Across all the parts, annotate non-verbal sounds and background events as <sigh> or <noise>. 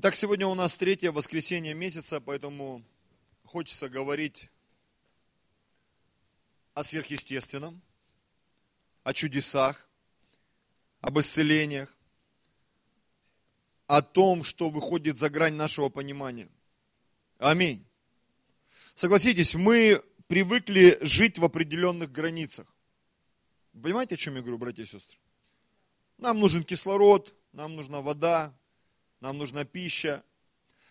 Итак, сегодня у нас третье воскресенье месяца, поэтому хочется говорить о сверхъестественном, о чудесах, об исцелениях, о том, что выходит за грань нашего понимания. Аминь. Согласитесь, мы привыкли жить в определенных границах. Понимаете, о чем я говорю, братья и сестры? Нам нужен кислород, нам нужна вода, нам нужна пища,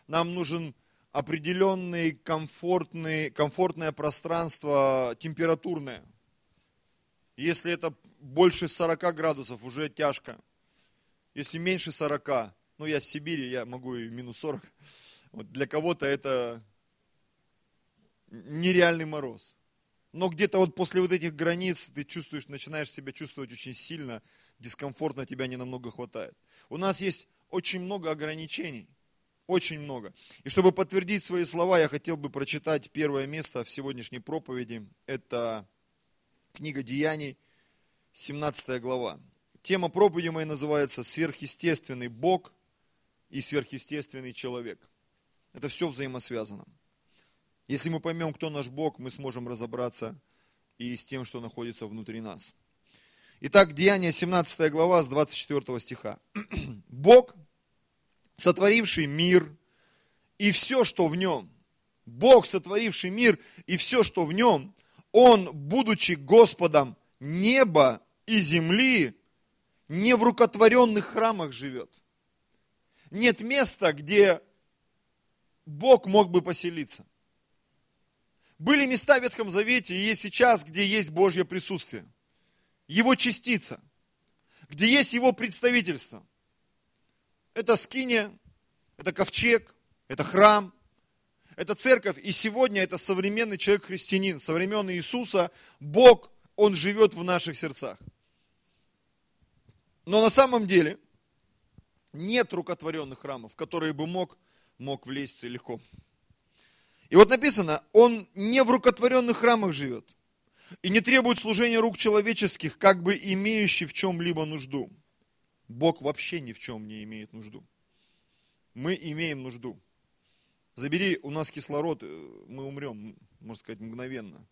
нам нужен определенный комфортный, комфортное пространство температурное. Если это больше 40 градусов, уже тяжко. Если меньше 40, ну я с Сибири, я могу и минус 40, вот для кого-то это нереальный мороз. Но где-то вот после вот этих границ ты чувствуешь, начинаешь себя чувствовать очень сильно, дискомфортно, тебя не намного хватает. У нас есть очень много ограничений. Очень много. И чтобы подтвердить свои слова, я хотел бы прочитать первое место в сегодняшней проповеди. Это книга Деяний, 17 глава. Тема проповеди моей называется «Сверхъестественный Бог и сверхъестественный человек». Это все взаимосвязано. Если мы поймем, кто наш Бог, мы сможем разобраться и с тем, что находится внутри нас. Итак, Деяние 17 глава с 24 стиха. <clears throat> Бог, сотворивший мир и все, что в нем, Бог, сотворивший мир и все, что в нем, Он, будучи Господом неба и земли, не в рукотворенных храмах живет. Нет места, где Бог мог бы поселиться. Были места в Ветхом Завете и есть сейчас, где есть Божье присутствие – его частица, где есть его представительство. Это скиния, это ковчег, это храм, это церковь. И сегодня это современный человек-христианин. Со времен Иисуса Бог, Он живет в наших сердцах. Но на самом деле нет рукотворенных храмов, в которые бы мог, мог влезть легко. И вот написано, Он не в рукотворенных храмах живет и не требует служения рук человеческих, как бы имеющий в чем-либо нужду. Бог вообще ни в чем не имеет нужду. Мы имеем нужду. Забери у нас кислород, э, мы умрем, можно сказать, мгновенно.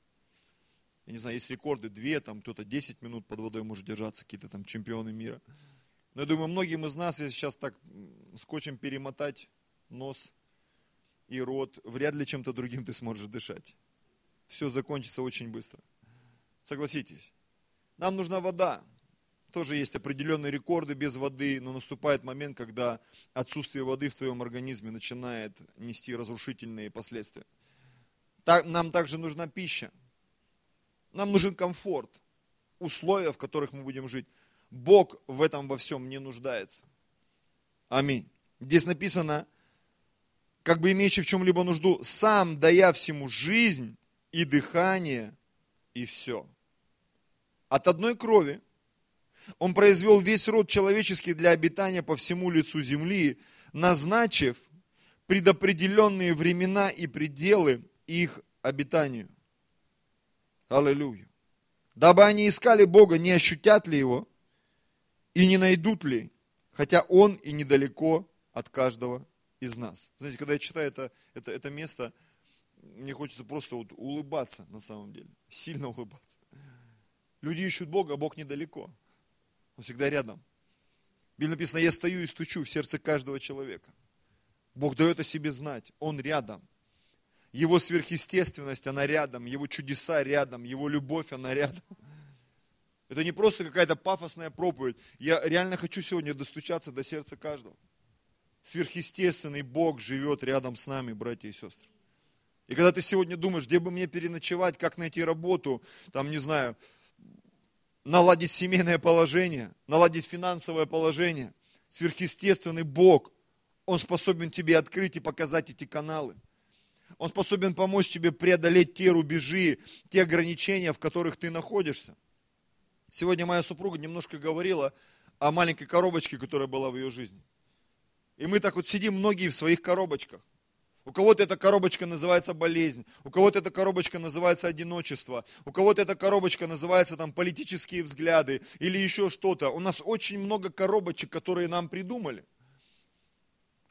Я не знаю, есть рекорды, две, там кто-то 10 минут под водой может держаться, какие-то там чемпионы мира. Но я думаю, многим из нас, если сейчас так скотчем перемотать нос и рот, вряд ли чем-то другим ты сможешь дышать. Все закончится очень быстро. Согласитесь. Нам нужна вода. Тоже есть определенные рекорды без воды, но наступает момент, когда отсутствие воды в твоем организме начинает нести разрушительные последствия. Так, нам также нужна пища. Нам нужен комфорт, условия, в которых мы будем жить. Бог в этом во всем не нуждается. Аминь. Здесь написано, как бы имеющий в чем-либо нужду, сам дая всему жизнь и дыхание, и все от одной крови. Он произвел весь род человеческий для обитания по всему лицу земли, назначив предопределенные времена и пределы их обитанию. Аллилуйя. Дабы они искали Бога, не ощутят ли Его и не найдут ли, хотя Он и недалеко от каждого из нас. Знаете, когда я читаю это, это, это место, мне хочется просто вот улыбаться на самом деле, сильно улыбаться. Люди ищут Бога, а Бог недалеко. Он всегда рядом. В Библии написано, я стою и стучу в сердце каждого человека. Бог дает о себе знать, Он рядом. Его сверхъестественность, она рядом, Его чудеса рядом, Его любовь, она рядом. Это не просто какая-то пафосная проповедь. Я реально хочу сегодня достучаться до сердца каждого. Сверхъестественный Бог живет рядом с нами, братья и сестры. И когда ты сегодня думаешь, где бы мне переночевать, как найти работу, там, не знаю, наладить семейное положение, наладить финансовое положение. Сверхъестественный Бог, Он способен тебе открыть и показать эти каналы. Он способен помочь тебе преодолеть те рубежи, те ограничения, в которых ты находишься. Сегодня моя супруга немножко говорила о маленькой коробочке, которая была в ее жизни. И мы так вот сидим многие в своих коробочках. У кого-то эта коробочка называется болезнь, у кого-то эта коробочка называется одиночество, у кого-то эта коробочка называется там политические взгляды или еще что-то. У нас очень много коробочек, которые нам придумали.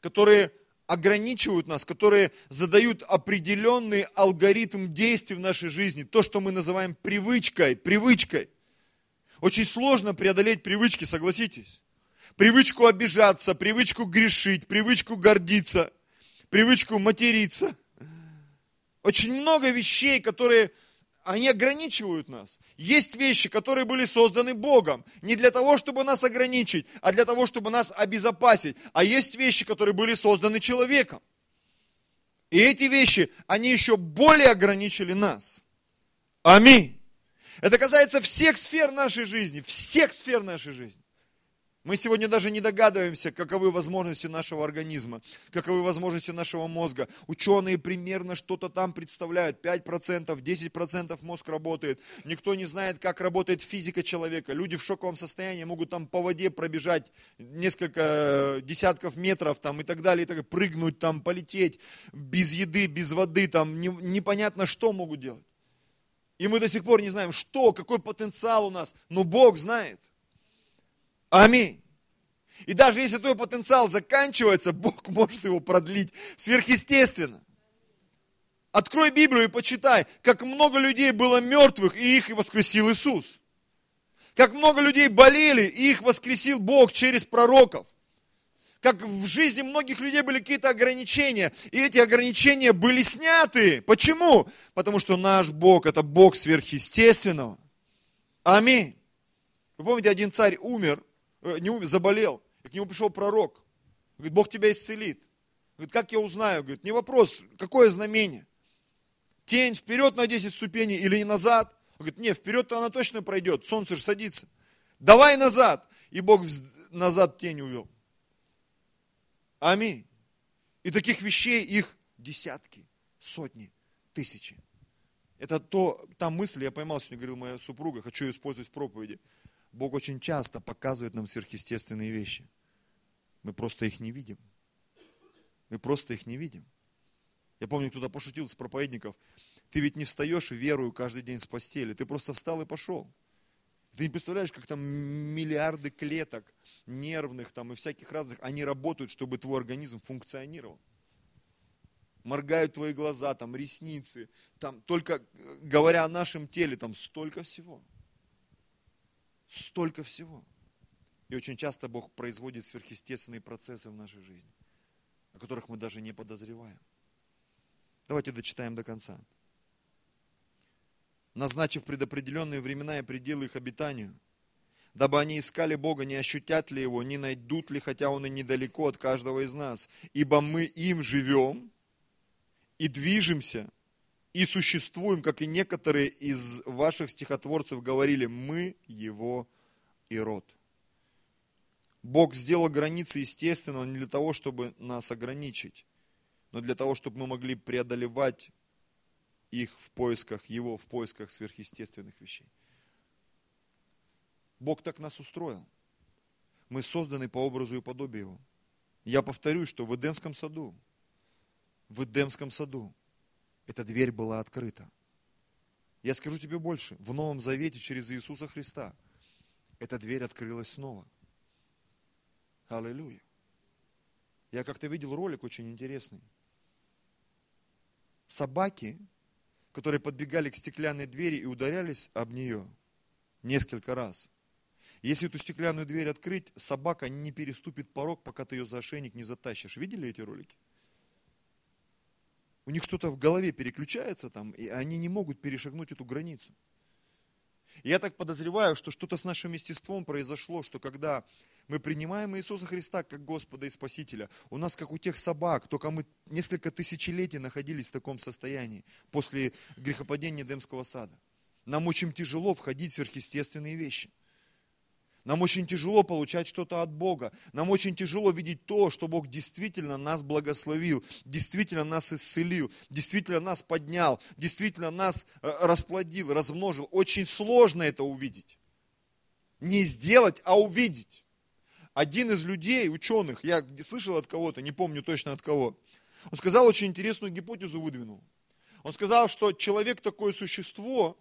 которые ограничивают нас, которые задают определенный алгоритм действий в нашей жизни. То, что мы называем привычкой, привычкой. Очень сложно преодолеть привычки, согласитесь. Привычку обижаться, привычку грешить, привычку гордиться, привычку материться. Очень много вещей, которые они ограничивают нас. Есть вещи, которые были созданы Богом. Не для того, чтобы нас ограничить, а для того, чтобы нас обезопасить. А есть вещи, которые были созданы человеком. И эти вещи, они еще более ограничили нас. Аминь. Это касается всех сфер нашей жизни, всех сфер нашей жизни. Мы сегодня даже не догадываемся, каковы возможности нашего организма, каковы возможности нашего мозга. Ученые примерно что-то там представляют. 5%, 10% мозг работает. Никто не знает, как работает физика человека. Люди в шоковом состоянии могут там по воде пробежать несколько десятков метров там, и так далее, и так далее, прыгнуть там, полететь без еды, без воды, там не, непонятно что могут делать. И мы до сих пор не знаем, что, какой потенциал у нас, но Бог знает. Аминь. И даже если твой потенциал заканчивается, Бог <laughs> может его продлить сверхъестественно. Открой Библию и почитай, как много людей было мертвых, и их воскресил Иисус. Как много людей болели, и их воскресил Бог через пророков. Как в жизни многих людей были какие-то ограничения, и эти ограничения были сняты. Почему? Потому что наш Бог – это Бог сверхъестественного. Аминь. Вы помните, один царь умер, не умер, заболел. И к нему пришел пророк. Говорит, Бог тебя исцелит. Говорит, как я узнаю? Говорит, не вопрос, какое знамение? Тень вперед на 10 ступеней или назад? Говорит, не, вперед-то она точно пройдет, солнце же садится. Давай назад. И Бог назад тень увел. Аминь. И таких вещей их десятки, сотни, тысячи. Это то, та мысль, я поймал сегодня, говорил моя супруга, хочу ее использовать в проповеди. Бог очень часто показывает нам сверхъестественные вещи. Мы просто их не видим. Мы просто их не видим. Я помню, кто-то пошутил с проповедников. Ты ведь не встаешь верую каждый день с постели. Ты просто встал и пошел. Ты не представляешь, как там миллиарды клеток нервных там и всяких разных, они работают, чтобы твой организм функционировал. Моргают твои глаза, там ресницы, там только говоря о нашем теле, там столько всего. Столько всего. И очень часто Бог производит сверхъестественные процессы в нашей жизни, о которых мы даже не подозреваем. Давайте дочитаем до конца. Назначив предопределенные времена и пределы их обитанию, дабы они искали Бога, не ощутят ли Его, не найдут ли, хотя Он и недалеко от каждого из нас. Ибо мы им живем и движемся, и существуем, как и некоторые из ваших стихотворцев говорили, мы его и род. Бог сделал границы естественно не для того, чтобы нас ограничить, но для того, чтобы мы могли преодолевать их в поисках Его, в поисках сверхъестественных вещей. Бог так нас устроил. Мы созданы по образу и подобию Его. Я повторю, что в Эдемском саду, в Эдемском саду эта дверь была открыта. Я скажу тебе больше. В Новом Завете через Иисуса Христа эта дверь открылась снова. Аллилуйя. Я как-то видел ролик очень интересный. Собаки, которые подбегали к стеклянной двери и ударялись об нее несколько раз. Если эту стеклянную дверь открыть, собака не переступит порог, пока ты ее за ошейник не затащишь. Видели эти ролики? У них что-то в голове переключается там, и они не могут перешагнуть эту границу. Я так подозреваю, что что-то с нашим естеством произошло, что когда мы принимаем Иисуса Христа как Господа и Спасителя, у нас, как у тех собак, только мы несколько тысячелетий находились в таком состоянии после грехопадения Демского сада. Нам очень тяжело входить в сверхъестественные вещи – нам очень тяжело получать что-то от Бога. Нам очень тяжело видеть то, что Бог действительно нас благословил, действительно нас исцелил, действительно нас поднял, действительно нас э, расплодил, размножил. Очень сложно это увидеть. Не сделать, а увидеть. Один из людей, ученых, я слышал от кого-то, не помню точно от кого, он сказал очень интересную гипотезу выдвинул. Он сказал, что человек такое существо,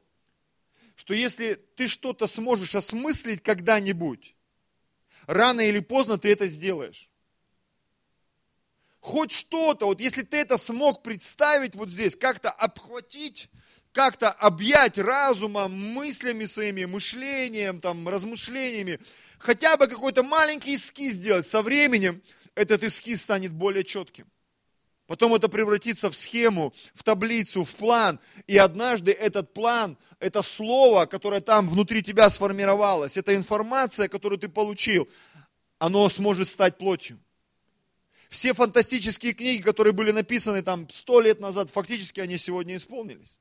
что если ты что-то сможешь осмыслить когда-нибудь, рано или поздно ты это сделаешь. хоть что-то, вот если ты это смог представить вот здесь, как-то обхватить, как-то объять разумом, мыслями своими, мышлением, там, размышлениями, хотя бы какой-то маленький эскиз сделать, со временем этот эскиз станет более четким. Потом это превратится в схему, в таблицу, в план. И однажды этот план, это слово, которое там внутри тебя сформировалось, эта информация, которую ты получил, оно сможет стать плотью. Все фантастические книги, которые были написаны там сто лет назад, фактически они сегодня исполнились.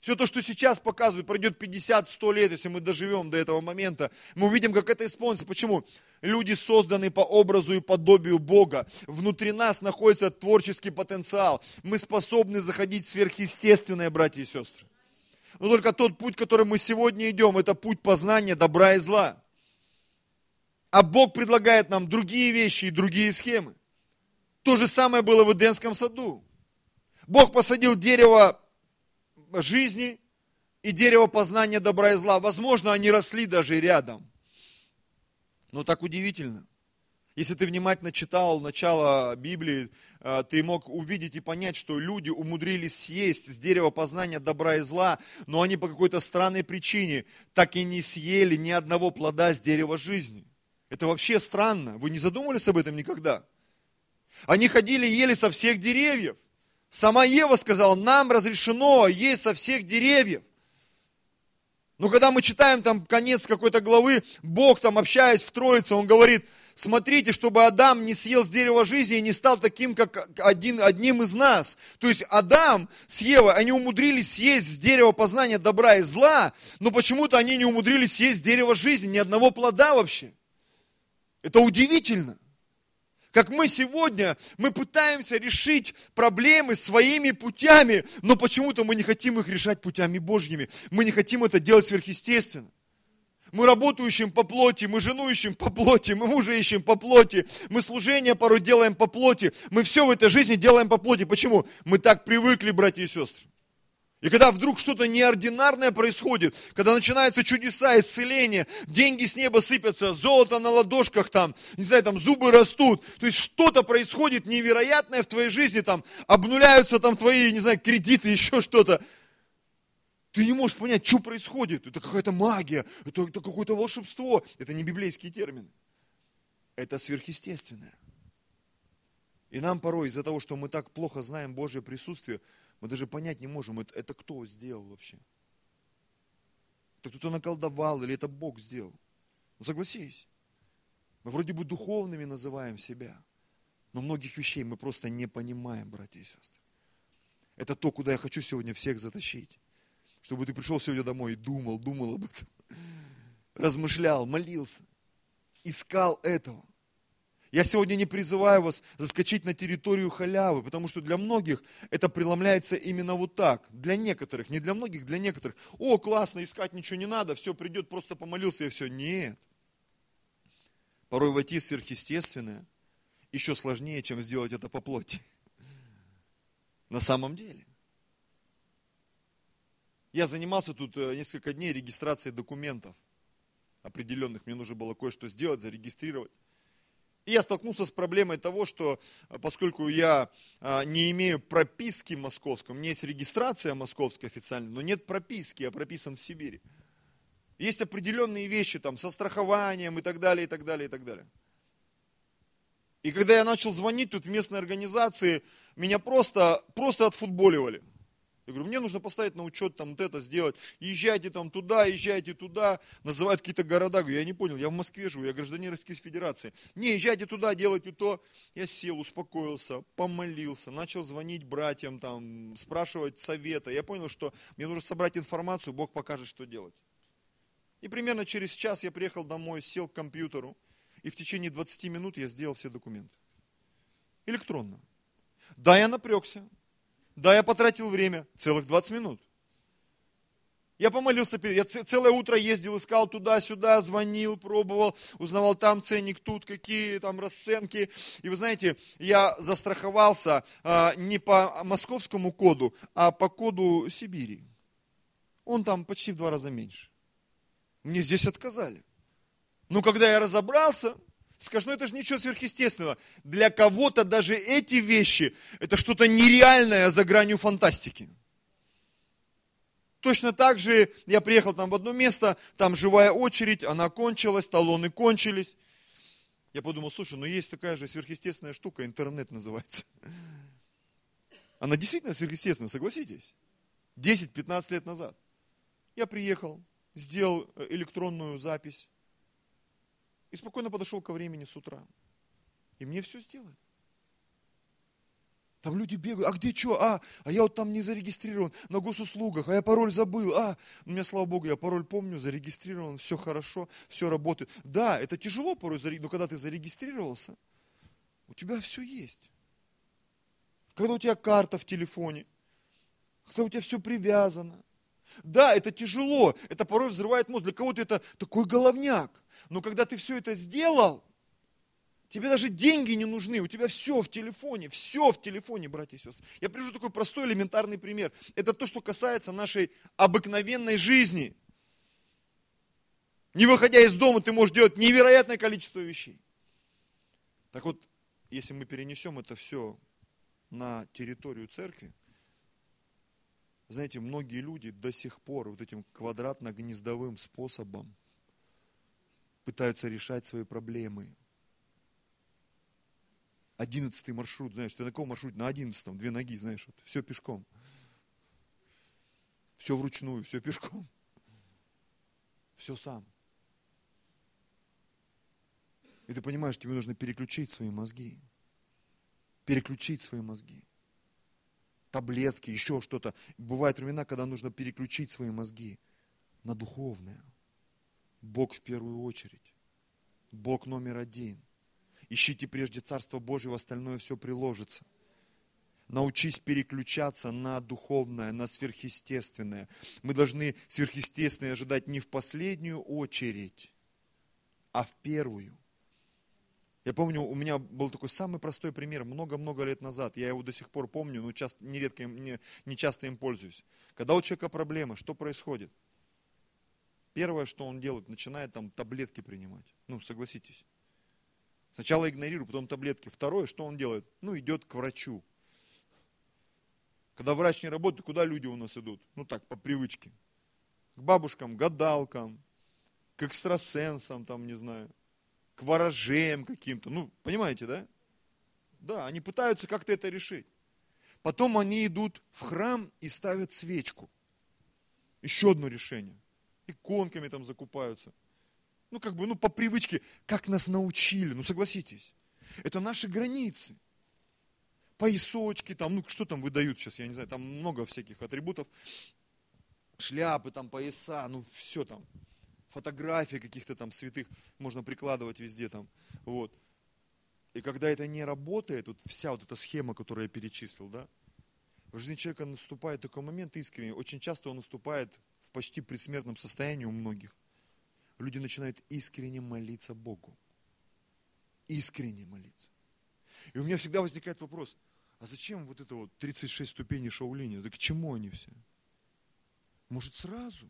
Все то, что сейчас показывают, пройдет 50-100 лет, если мы доживем до этого момента, мы увидим, как это исполнится. Почему? Люди созданы по образу и подобию Бога. Внутри нас находится творческий потенциал. Мы способны заходить в сверхъестественное, братья и сестры. Но только тот путь, который мы сегодня идем, это путь познания добра и зла. А Бог предлагает нам другие вещи и другие схемы. То же самое было в Эдемском саду. Бог посадил дерево жизни и дерево познания добра и зла. Возможно, они росли даже рядом. Но так удивительно. Если ты внимательно читал начало Библии, ты мог увидеть и понять, что люди умудрились съесть с дерева познания добра и зла, но они по какой-то странной причине так и не съели ни одного плода с дерева жизни. Это вообще странно. Вы не задумывались об этом никогда? Они ходили и ели со всех деревьев. Сама Ева сказала, нам разрешено есть со всех деревьев. Но когда мы читаем там конец какой-то главы, Бог там, общаясь в Троице, Он говорит, смотрите, чтобы Адам не съел с дерева жизни и не стал таким, как один, одним из нас. То есть Адам с Евой, они умудрились съесть с дерева познания добра и зла, но почему-то они не умудрились съесть с дерева жизни, ни одного плода вообще. Это удивительно. Как мы сегодня, мы пытаемся решить проблемы своими путями, но почему-то мы не хотим их решать путями Божьими. Мы не хотим это делать сверхъестественно. Мы работу ищем по плоти, мы жену ищем по плоти, мы мужа ищем по плоти, мы служение порой делаем по плоти, мы все в этой жизни делаем по плоти. Почему? Мы так привыкли, братья и сестры. И когда вдруг что-то неординарное происходит, когда начинаются чудеса, исцеления, деньги с неба сыпятся, золото на ладошках там, не знаю, там зубы растут, то есть что-то происходит невероятное в твоей жизни, там обнуляются там твои, не знаю, кредиты, <laughs> еще что-то. Ты не можешь понять, что происходит. Это какая-то магия, это, это какое-то волшебство. Это не библейские термины. Это сверхъестественное. И нам порой из-за того, что мы так плохо знаем Божье присутствие, мы даже понять не можем, это, это кто сделал вообще. Это кто-то наколдовал или это Бог сделал. Ну, согласись. Мы вроде бы духовными называем себя, но многих вещей мы просто не понимаем, братья и сестры. Это то, куда я хочу сегодня всех затащить. Чтобы ты пришел сегодня домой и думал, думал об этом. Размышлял, молился, искал этого. Я сегодня не призываю вас заскочить на территорию халявы, потому что для многих это преломляется именно вот так. Для некоторых, не для многих, для некоторых. О, классно, искать ничего не надо, все придет, просто помолился и все. Нет. Порой войти в сверхъестественное еще сложнее, чем сделать это по плоти. На самом деле. Я занимался тут э, несколько дней регистрацией документов определенных. Мне нужно было кое-что сделать, зарегистрировать. И я столкнулся с проблемой того, что э, поскольку я э, не имею прописки московской, у меня есть регистрация московская официальная, но нет прописки, я прописан в Сибири. Есть определенные вещи там со страхованием и так далее, и так далее, и так далее. И когда я начал звонить тут в местной организации, меня просто, просто отфутболивали. Я говорю, мне нужно поставить на учет там вот это сделать. Езжайте там туда, езжайте туда. Называют какие-то города. Говорю, я не понял, я в Москве живу, я гражданин Российской Федерации. Не, езжайте туда, делайте то. Я сел, успокоился, помолился, начал звонить братьям, там, спрашивать совета. Я понял, что мне нужно собрать информацию, Бог покажет, что делать. И примерно через час я приехал домой, сел к компьютеру, и в течение 20 минут я сделал все документы. Электронно. Да, я напрягся, да, я потратил время, целых 20 минут. Я помолился, я целое утро ездил, искал туда-сюда, звонил, пробовал, узнавал там ценник, тут какие там расценки. И вы знаете, я застраховался а, не по московскому коду, а по коду Сибири. Он там почти в два раза меньше. Мне здесь отказали. Но когда я разобрался, скажешь, ну это же ничего сверхъестественного. Для кого-то даже эти вещи, это что-то нереальное за гранью фантастики. Точно так же я приехал там в одно место, там живая очередь, она кончилась, талоны кончились. Я подумал, слушай, ну есть такая же сверхъестественная штука, интернет называется. Она действительно сверхъестественная, согласитесь. 10-15 лет назад. Я приехал, сделал э, электронную запись и спокойно подошел ко времени с утра. И мне все сделали. Там люди бегают, а где что? А, а я вот там не зарегистрирован на госуслугах, а я пароль забыл. А, у меня, слава Богу, я пароль помню, зарегистрирован, все хорошо, все работает. Да, это тяжело порой, но когда ты зарегистрировался, у тебя все есть. Когда у тебя карта в телефоне, когда у тебя все привязано. Да, это тяжело, это порой взрывает мозг. Для кого-то это такой головняк. Но когда ты все это сделал, Тебе даже деньги не нужны, у тебя все в телефоне, все в телефоне, братья и сестры. Я привожу такой простой элементарный пример. Это то, что касается нашей обыкновенной жизни. Не выходя из дома, ты можешь делать невероятное количество вещей. Так вот, если мы перенесем это все на территорию церкви, знаете, многие люди до сих пор вот этим квадратно-гнездовым способом пытаются решать свои проблемы одиннадцатый маршрут, знаешь, ты на каком маршруте? На одиннадцатом, две ноги, знаешь, вот, все пешком. Все вручную, все пешком. Все сам. И ты понимаешь, тебе нужно переключить свои мозги. Переключить свои мозги. Таблетки, еще что-то. Бывают времена, когда нужно переключить свои мозги на духовное. Бог в первую очередь. Бог номер один – Ищите прежде Царство Божие, остальное все приложится. Научись переключаться на духовное, на сверхъестественное. Мы должны сверхъестественное ожидать не в последнюю очередь, а в первую. Я помню, у меня был такой самый простой пример много-много лет назад. Я его до сих пор помню, но часто, нередко, не, не часто им пользуюсь. Когда у человека проблема, что происходит? Первое, что он делает, начинает там таблетки принимать. Ну, согласитесь. Сначала игнорирует, потом таблетки. Второе, что он делает? Ну, идет к врачу. Когда врач не работает, куда люди у нас идут? Ну так, по привычке. К бабушкам, гадалкам, к экстрасенсам, там, не знаю, к ворожеям каким-то. Ну, понимаете, да? Да, они пытаются как-то это решить. Потом они идут в храм и ставят свечку. Еще одно решение. Иконками там закупаются ну как бы, ну по привычке, как нас научили, ну согласитесь. Это наши границы. Поясочки там, ну что там выдают сейчас, я не знаю, там много всяких атрибутов. Шляпы там, пояса, ну все там. Фотографии каких-то там святых можно прикладывать везде там. Вот. И когда это не работает, вот вся вот эта схема, которую я перечислил, да, в жизни человека наступает такой момент искренний, очень часто он наступает почти предсмертном состоянии у многих люди начинают искренне молиться Богу. Искренне молиться. И у меня всегда возникает вопрос, а зачем вот это вот 36 ступеней шаулиня? За к чему они все? Может сразу?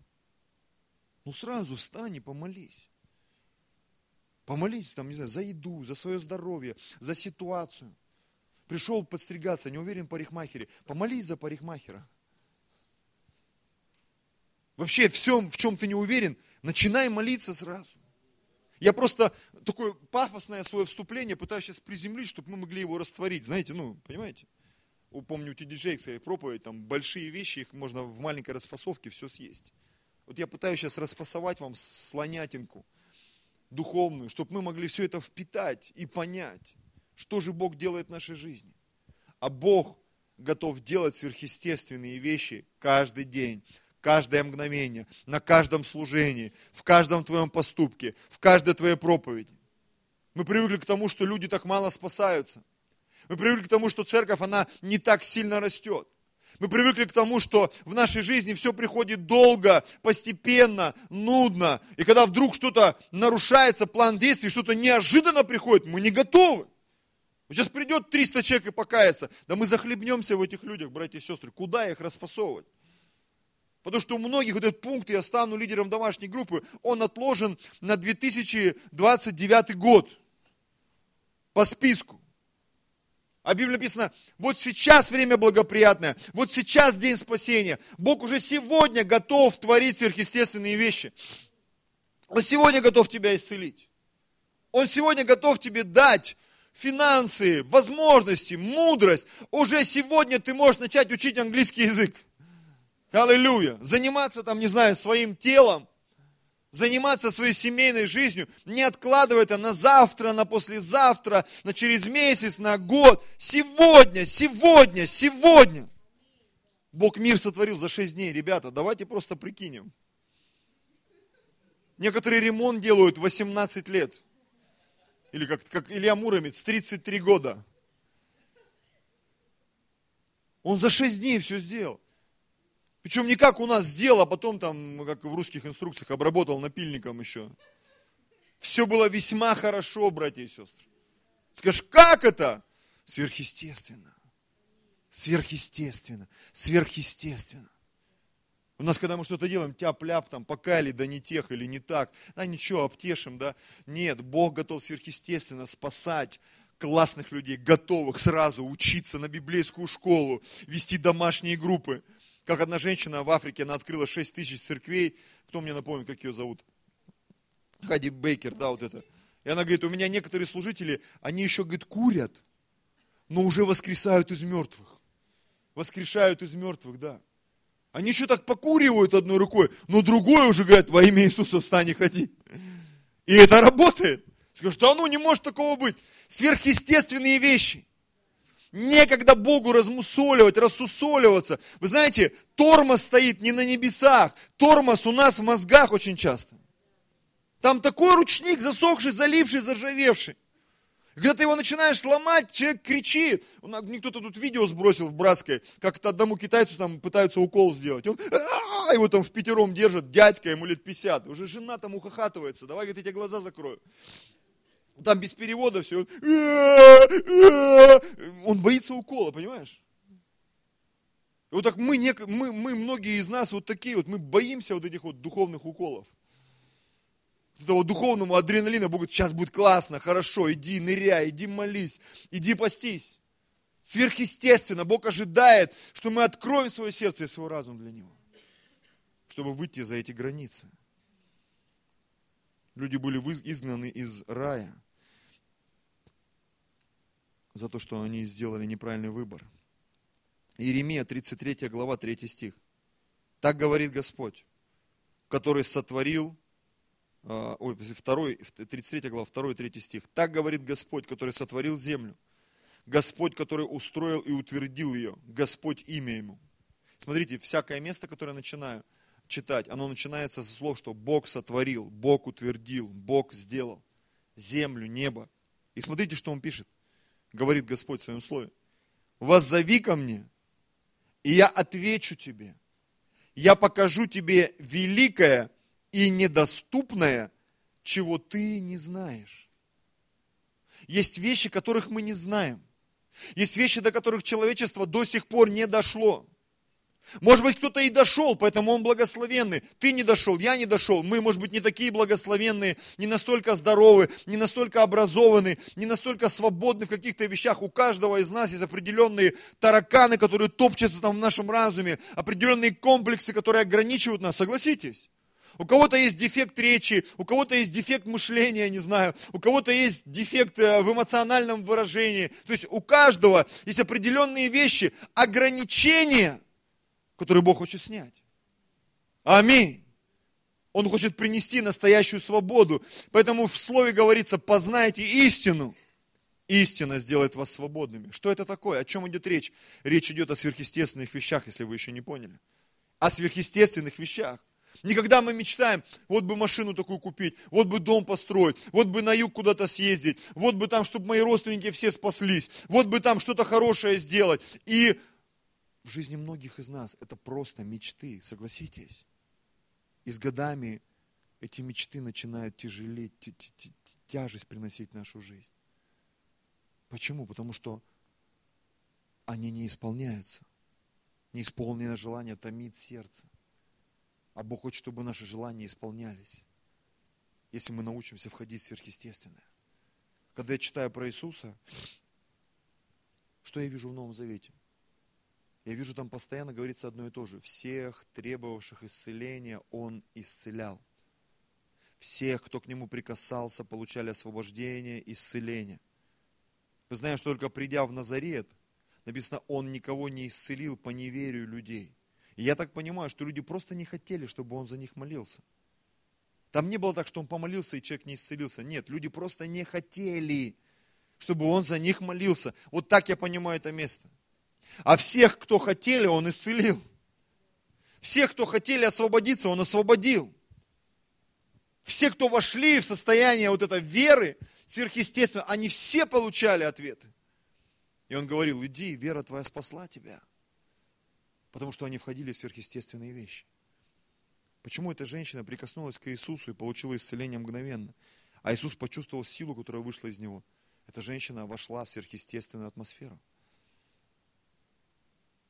Ну сразу встань и помолись. Помолись там, не знаю, за еду, за свое здоровье, за ситуацию. Пришел подстригаться, не уверен парикмахере. Помолись за парикмахера. Вообще, всем, в чем ты не уверен, Начинай молиться сразу. Я просто такое пафосное свое вступление пытаюсь сейчас приземлить, чтобы мы могли его растворить. Знаете, ну, понимаете? Помню, у Тиди Джейкса проповедь, там большие вещи, их можно в маленькой расфасовке все съесть. Вот я пытаюсь сейчас расфасовать вам слонятинку духовную, чтобы мы могли все это впитать и понять, что же Бог делает в нашей жизни. А Бог готов делать сверхъестественные вещи каждый день каждое мгновение, на каждом служении, в каждом твоем поступке, в каждой твоей проповеди. Мы привыкли к тому, что люди так мало спасаются. Мы привыкли к тому, что церковь, она не так сильно растет. Мы привыкли к тому, что в нашей жизни все приходит долго, постепенно, нудно. И когда вдруг что-то нарушается, план действий, что-то неожиданно приходит, мы не готовы. Сейчас придет 300 человек и покается. Да мы захлебнемся в этих людях, братья и сестры. Куда их расфасовывать? Потому что у многих вот этот пункт «я стану лидером домашней группы», он отложен на 2029 год. по списку. А Библия написано, вот сейчас время благоприятное, вот сейчас день спасения. Бог уже сегодня готов творить сверхъестественные вещи. Он сегодня готов тебя исцелить. Он сегодня готов тебе дать финансы, возможности, мудрость. Уже сегодня ты можешь начать учить английский язык. Аллилуйя. Заниматься там, не знаю, своим телом, заниматься своей семейной жизнью, не откладывая это на завтра, на послезавтра, на через месяц, на год. Сегодня, сегодня, сегодня. Бог мир сотворил за 6 дней. Ребята, давайте просто прикинем. Некоторые ремонт делают 18 лет. Или как, как Илья Муромец, 33 года. Он за 6 дней все сделал. Причем не как у нас сделал, а потом там, как в русских инструкциях, обработал напильником еще. Все было весьма хорошо, братья и сестры. Скажешь, как это? Сверхъестественно. Сверхъестественно. Сверхъестественно. У нас, когда мы что-то делаем, тяп-ляп, там, покаяли, да не тех или не так, да ничего, обтешим, да. Нет, Бог готов сверхъестественно спасать классных людей, готовых сразу учиться на библейскую школу, вести домашние группы. Как одна женщина в Африке, она открыла 6 тысяч церквей. Кто мне напомнит, как ее зовут? Хади Бейкер, да, вот это. И она говорит, у меня некоторые служители, они еще, говорит, курят, но уже воскресают из мертвых. Воскрешают из мертвых, да. Они еще так покуривают одной рукой, но другой уже говорят, во имя Иисуса встань и ходи. И это работает. Скажешь, да ну не может такого быть. Сверхъестественные вещи. Некогда Богу размусоливать, рассусоливаться. Вы знаете, тормоз стоит не на небесах. Тормоз у нас в мозгах очень часто. Там такой ручник засохший, заливший, заржавевший. Когда ты его начинаешь сломать, человек кричит. Мне кто-то тут видео сбросил в братской, как то одному китайцу там пытаются укол сделать. Он, его там в пятером держит, дядька, ему лет 50. Уже жена там ухахатывается. Давай, говорит, я тебе глаза закрою там без перевода все. Он боится укола, понимаешь? Вот так мы, мы, мы, многие из нас вот такие вот, мы боимся вот этих вот духовных уколов. Этого духовного адреналина, говорит, сейчас будет классно, хорошо, иди ныряй, иди молись, иди постись. Сверхъестественно, Бог ожидает, что мы откроем свое сердце и свой разум для Него, чтобы выйти за эти границы. Люди были изгнаны из рая за то, что они сделали неправильный выбор. Иеремия, 33 глава, 3 стих. Так говорит Господь, который сотворил, а, ой, 2, 33 глава, 2 3 стих. Так говорит Господь, который сотворил землю. Господь, который устроил и утвердил ее. Господь имя ему. Смотрите, всякое место, которое я начинаю читать, оно начинается со слов, что Бог сотворил, Бог утвердил, Бог сделал землю, небо. И смотрите, что он пишет говорит Господь в своем слове. Воззови ко мне, и я отвечу тебе. Я покажу тебе великое и недоступное, чего ты не знаешь. Есть вещи, которых мы не знаем. Есть вещи, до которых человечество до сих пор не дошло. Может быть, кто-то и дошел, поэтому он благословенный. Ты не дошел, я не дошел. Мы, может быть, не такие благословенные, не настолько здоровы, не настолько образованы, не настолько свободны в каких-то вещах. У каждого из нас есть определенные тараканы, которые топчутся там в нашем разуме, определенные комплексы, которые ограничивают нас. Согласитесь? У кого-то есть дефект речи, у кого-то есть дефект мышления, не знаю, у кого-то есть дефект э, в эмоциональном выражении. То есть у каждого есть определенные вещи, ограничения – который Бог хочет снять. Аминь. Он хочет принести настоящую свободу. Поэтому в слове говорится, познайте истину. Истина сделает вас свободными. Что это такое? О чем идет речь? Речь идет о сверхъестественных вещах, если вы еще не поняли. О сверхъестественных вещах. Никогда мы мечтаем, вот бы машину такую купить, вот бы дом построить, вот бы на юг куда-то съездить, вот бы там, чтобы мои родственники все спаслись, вот бы там что-то хорошее сделать. И в жизни многих из нас это просто мечты, согласитесь. И с годами эти мечты начинают тяжелеть, тяжесть приносить в нашу жизнь. Почему? Потому что они не исполняются. Неисполненное желание томит сердце. А Бог хочет, чтобы наши желания исполнялись. Если мы научимся входить в сверхъестественное. когда я читаю про Иисуса, что я вижу в Новом Завете? Я вижу, там постоянно говорится одно и то же. Всех требовавших исцеления Он исцелял. Всех, кто к Нему прикасался, получали освобождение, исцеление. Мы знаем, что только придя в Назарет, написано, Он никого не исцелил по неверию людей. И я так понимаю, что люди просто не хотели, чтобы Он за них молился. Там не было так, что Он помолился, и человек не исцелился. Нет, люди просто не хотели, чтобы Он за них молился. Вот так я понимаю это место. А всех, кто хотели, Он исцелил. Всех, кто хотели освободиться, Он освободил. Все, кто вошли в состояние вот этой веры, сверхъестественно, они все получали ответы. И он говорил, иди, вера твоя спасла тебя. Потому что они входили в сверхъестественные вещи. Почему эта женщина прикоснулась к Иисусу и получила исцеление мгновенно? А Иисус почувствовал силу, которая вышла из него. Эта женщина вошла в сверхъестественную атмосферу.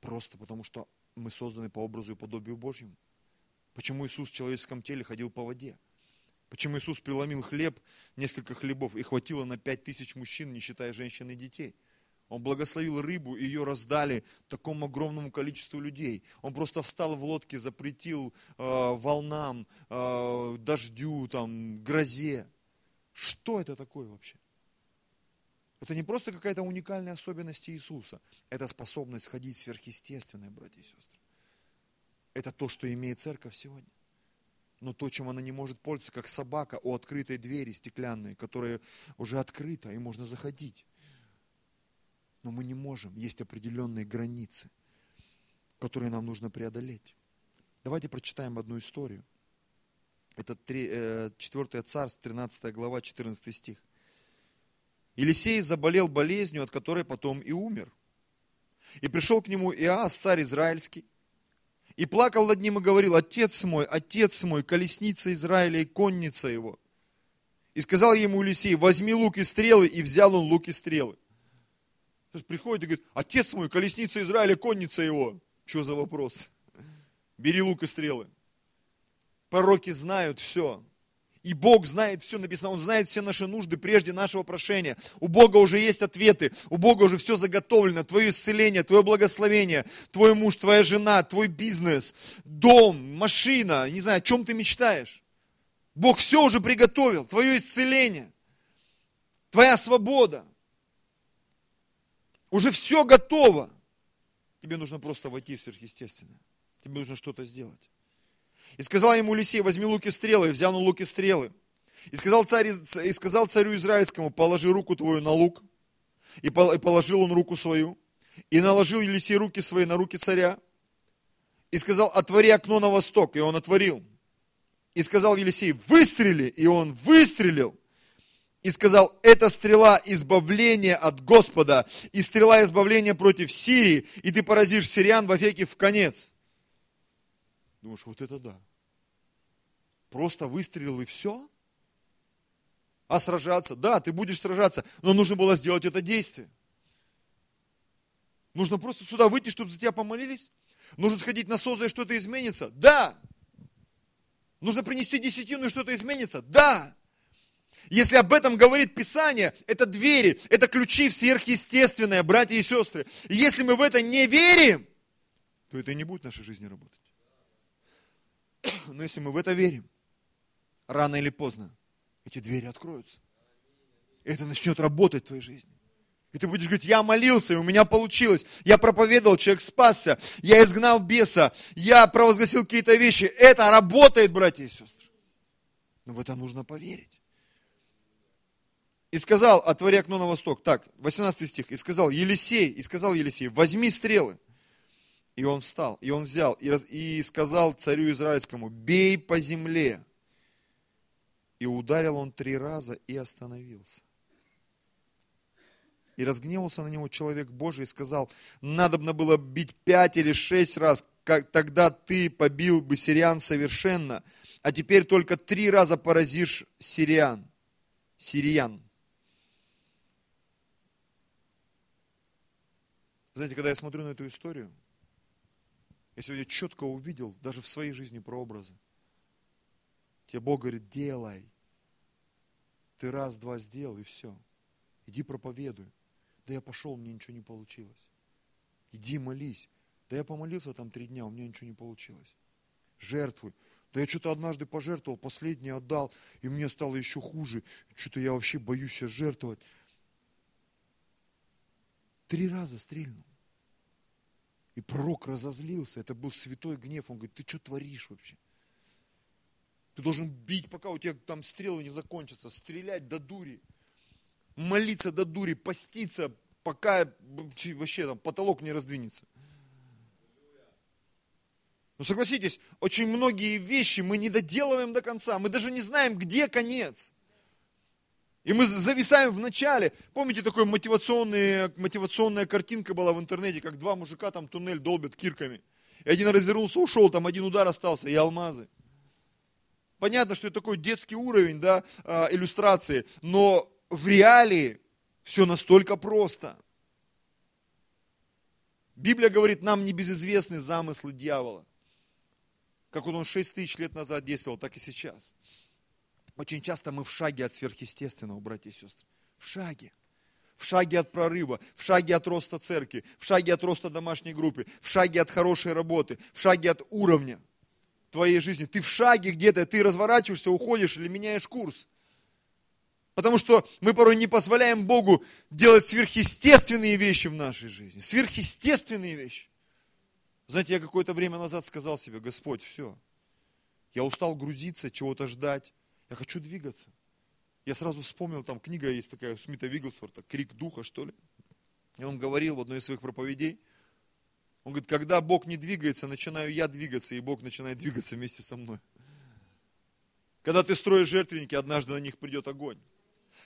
Просто потому, что мы созданы по образу и подобию Божьему. Почему Иисус в человеческом теле ходил по воде? Почему Иисус преломил хлеб, несколько хлебов, и хватило на пять тысяч мужчин, не считая женщин и детей? Он благословил рыбу, и ее раздали такому огромному количеству людей. Он просто встал в лодке, запретил э, волнам, э, дождю, там, грозе. Что это такое вообще? Это не просто какая-то уникальная особенность Иисуса. Это способность ходить сверхъестественной, братья и сестры. Это то, что имеет церковь сегодня но то, чем она не может пользоваться, как собака у открытой двери стеклянной, которая уже открыта, и можно заходить. Но мы не можем, есть определенные границы, которые нам нужно преодолеть. Давайте прочитаем одну историю. Это 4 э, царств, 13 глава, 14 стих. Елисей заболел болезнью, от которой потом и умер. И пришел к нему Иас, царь израильский, и плакал над ним и говорил, отец мой, отец мой, колесница Израиля и конница его. И сказал ему Елисей, возьми лук и стрелы, и взял он лук и стрелы. То есть приходит и говорит, отец мой, колесница Израиля, конница его. Что за вопрос? Бери лук и стрелы. Пророки знают все. И Бог знает все, написано, Он знает все наши нужды прежде нашего прошения. У Бога уже есть ответы, у Бога уже все заготовлено. Твое исцеление, твое благословение, твой муж, твоя жена, твой бизнес, дом, машина, не знаю, о чем ты мечтаешь. Бог все уже приготовил, твое исцеление, твоя свобода. Уже все готово. Тебе нужно просто войти в сверхъестественное. Тебе нужно что-то сделать. И сказал ему Елисей, возьми луки стрелы, и взял он луки стрелы. И сказал, царь, и сказал царю израильскому, положи руку твою на лук. И положил он руку свою. И наложил Елисей руки свои на руки царя. И сказал, отвори окно на восток. И он отворил. И сказал Елисей, выстрели. И он выстрелил. И сказал, это стрела избавления от Господа. И стрела избавления против Сирии. И ты поразишь сириан во веки в конец. Думаешь, вот это да. Просто выстрелил и все? А сражаться? Да, ты будешь сражаться, но нужно было сделать это действие. Нужно просто сюда выйти, чтобы за тебя помолились? Нужно сходить на СОЗа и что-то изменится? Да. Нужно принести десятину и что-то изменится? Да. Если об этом говорит Писание, это двери, это ключи в сверхъестественное, братья и сестры. Если мы в это не верим, то это и не будет в нашей жизни работать. <coughs> Но если мы в это верим, рано или поздно эти двери откроются. И это начнет работать в твоей жизни. И ты будешь говорить, я молился, и у меня получилось. Я проповедовал, человек спасся. Я изгнал беса. Я провозгласил какие-то вещи. Это работает, братья и сестры. Но в это нужно поверить. И сказал, отвори окно на восток. Так, 18 стих. И сказал Елисей, и сказал Елисей, возьми стрелы. И он встал, и он взял, и, и сказал царю израильскому, бей по земле. И ударил он три раза и остановился. И разгневался на него человек Божий и сказал, надобно было бить пять или шесть раз, как, тогда ты побил бы сириан совершенно, а теперь только три раза поразишь сириан. Сириян. Знаете, когда я смотрю на эту историю, я сегодня четко увидел, даже в своей жизни, прообразы. Тебе Бог говорит, делай. Ты раз-два сделал, и все. Иди проповедуй. Да я пошел, мне ничего не получилось. Иди молись. Да я помолился там три дня, у меня ничего не получилось. Жертвуй. Да я что-то однажды пожертвовал, последний отдал, и мне стало еще хуже. Что-то я вообще боюсь сейчас жертвовать. Три раза стрельнул. И пророк разозлился, это был святой гнев. Он говорит, ты что творишь вообще? Ты должен бить, пока у тебя там стрелы не закончатся, стрелять до дури, молиться до дури, поститься, пока вообще там потолок не раздвинется. Но согласитесь, очень многие вещи мы не доделываем до конца, мы даже не знаем, где конец. И мы зависаем в начале. Помните, такая мотивационная, мотивационная картинка была в интернете, как два мужика там туннель долбят кирками. И один развернулся, ушел, там один удар остался, и алмазы. Понятно, что это такой детский уровень да, а, иллюстрации, но в реалии все настолько просто. Библия говорит, нам не безызвестны замыслы дьявола. Как он 6 тысяч лет назад действовал, так и сейчас. Очень часто мы в шаге от сверхъестественного, братья и сестры. В шаге. В шаге от прорыва, в шаге от роста церкви, в шаге от роста домашней группы, в шаге от хорошей работы, в шаге от уровня твоей жизни. Ты в шаге где-то, ты разворачиваешься, уходишь или меняешь курс. Потому что мы порой не позволяем Богу делать сверхъестественные вещи в нашей жизни. Сверхъестественные вещи. Знаете, я какое-то время назад сказал себе, Господь, все. Я устал грузиться, чего-то ждать. Я хочу двигаться. Я сразу вспомнил, там книга есть такая Смита Вигглсворта, «Крик духа», что ли. И он говорил в одной из своих проповедей, он говорит, когда Бог не двигается, начинаю я двигаться, и Бог начинает двигаться вместе со мной. Когда ты строишь жертвенники, однажды на них придет огонь.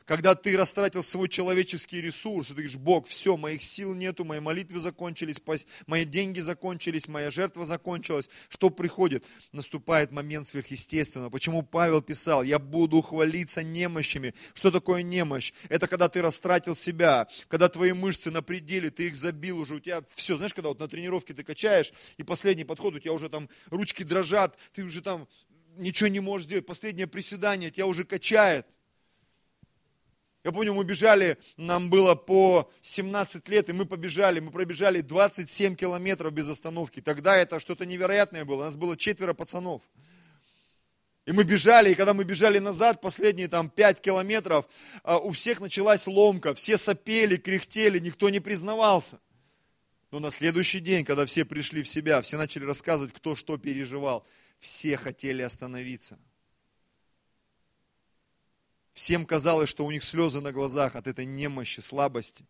Когда ты растратил свой человеческий ресурс, и ты говоришь, Бог, все, моих сил нету, мои молитвы закончились, мои деньги закончились, моя жертва закончилась. Что приходит? Наступает момент сверхъестественного. Почему Павел писал, я буду хвалиться немощами. Что такое немощь? Это когда ты растратил себя, когда твои мышцы на пределе, ты их забил уже, у тебя все, знаешь, когда вот на тренировке ты качаешь, и последний подход, у тебя уже там ручки дрожат, ты уже там ничего не можешь сделать, последнее приседание тебя уже качает. Я помню, мы бежали, нам было по 17 лет, и мы побежали, мы пробежали 27 километров без остановки. Тогда это что-то невероятное было, у нас было четверо пацанов. И мы бежали, и когда мы бежали назад, последние там 5 километров, а, у всех началась ломка, все сопели, кряхтели, никто не признавался. Но на следующий день, когда все пришли в себя, все начали рассказывать, кто что переживал, все хотели остановиться. Всем казалось, что у них слезы на глазах от этой немощи, слабости.